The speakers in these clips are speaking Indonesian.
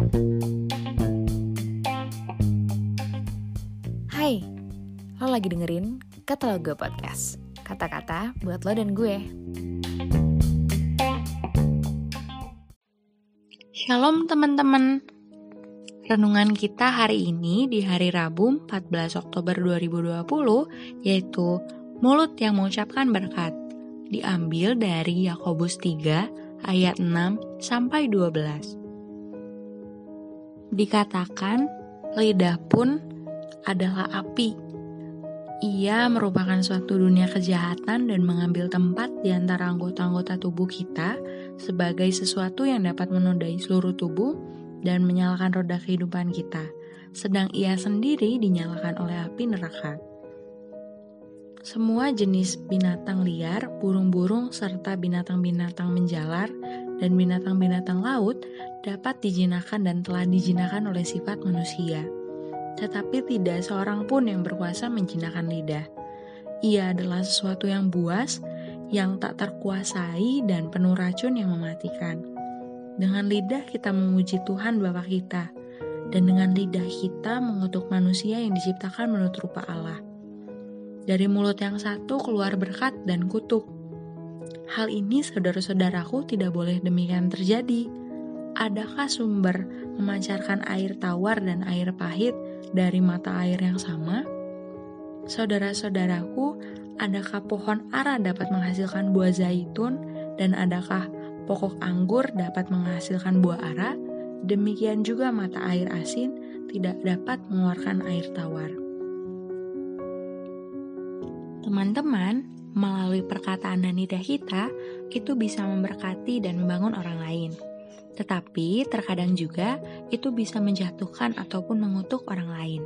Hai, lo lagi dengerin Kata Lo Gue Podcast. Kata-kata buat lo dan gue. Shalom teman-teman. Renungan kita hari ini di hari Rabu 14 Oktober 2020 Yaitu Mulut yang mengucapkan berkat Diambil dari Yakobus 3 ayat 6 sampai 12 Dikatakan lidah pun adalah api ia merupakan suatu dunia kejahatan dan mengambil tempat di antara anggota-anggota tubuh kita sebagai sesuatu yang dapat menodai seluruh tubuh dan menyalakan roda kehidupan kita, sedang ia sendiri dinyalakan oleh api neraka. Semua jenis binatang liar, burung-burung, serta binatang-binatang menjalar dan binatang-binatang laut dapat dijinakan dan telah dijinakan oleh sifat manusia. Tetapi tidak seorang pun yang berkuasa menjinakkan lidah. Ia adalah sesuatu yang buas, yang tak terkuasai dan penuh racun yang mematikan. Dengan lidah kita memuji Tuhan Bapa kita, dan dengan lidah kita mengutuk manusia yang diciptakan menurut rupa Allah. Dari mulut yang satu keluar berkat dan kutuk. Hal ini saudara-saudaraku tidak boleh demikian terjadi. Adakah sumber memancarkan air tawar dan air pahit dari mata air yang sama? Saudara-saudaraku, adakah pohon ara dapat menghasilkan buah zaitun dan adakah pokok anggur dapat menghasilkan buah ara? Demikian juga mata air asin tidak dapat mengeluarkan air tawar. Teman-teman, melalui perkataan dan kita, itu bisa memberkati dan membangun orang lain. Tetapi terkadang juga itu bisa menjatuhkan ataupun mengutuk orang lain.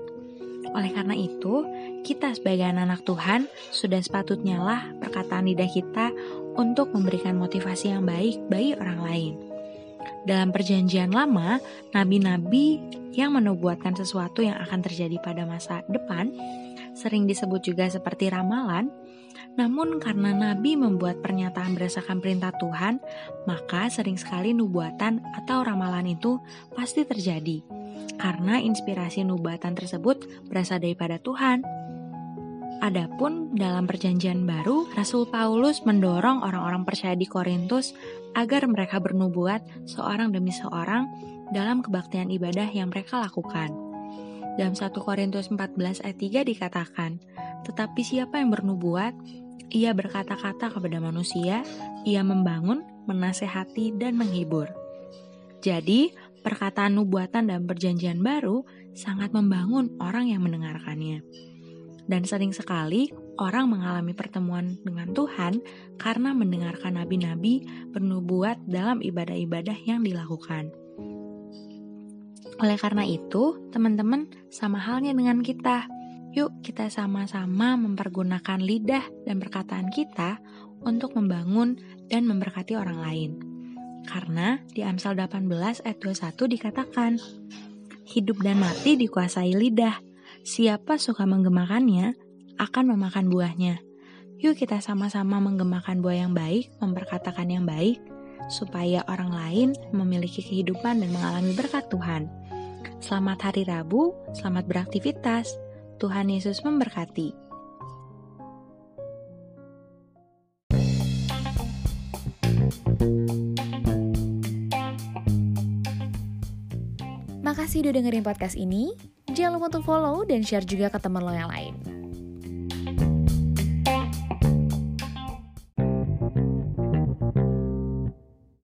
Oleh karena itu, kita sebagai anak-anak Tuhan sudah sepatutnya lah perkataan lidah kita untuk memberikan motivasi yang baik bagi orang lain. Dalam perjanjian lama, nabi-nabi yang menubuatkan sesuatu yang akan terjadi pada masa depan sering disebut juga seperti ramalan. Namun karena nabi membuat pernyataan berdasarkan perintah Tuhan, maka sering sekali nubuatan atau ramalan itu pasti terjadi. Karena inspirasi nubuatan tersebut berasal daripada Tuhan. Adapun dalam perjanjian baru, Rasul Paulus mendorong orang-orang percaya di Korintus agar mereka bernubuat seorang demi seorang dalam kebaktian ibadah yang mereka lakukan. Dalam 1 Korintus 14 ayat 3 dikatakan, Tetapi siapa yang bernubuat, ia berkata-kata kepada manusia, ia membangun, menasehati, dan menghibur. Jadi, perkataan nubuatan dalam perjanjian baru sangat membangun orang yang mendengarkannya. Dan sering sekali orang mengalami pertemuan dengan Tuhan karena mendengarkan nabi-nabi bernubuat dalam ibadah-ibadah yang dilakukan. Oleh karena itu, teman-teman, sama halnya dengan kita. Yuk, kita sama-sama mempergunakan lidah dan perkataan kita untuk membangun dan memberkati orang lain. Karena di Amsal 18 ayat 21 dikatakan, Hidup dan mati dikuasai lidah. Siapa suka menggemakannya akan memakan buahnya. Yuk kita sama-sama menggemakan buah yang baik, memperkatakan yang baik, supaya orang lain memiliki kehidupan dan mengalami berkat Tuhan. Selamat hari Rabu, selamat beraktivitas. Tuhan Yesus memberkati. Makasih udah dengerin podcast ini. Jangan lupa untuk follow dan share juga ke teman lo yang lain.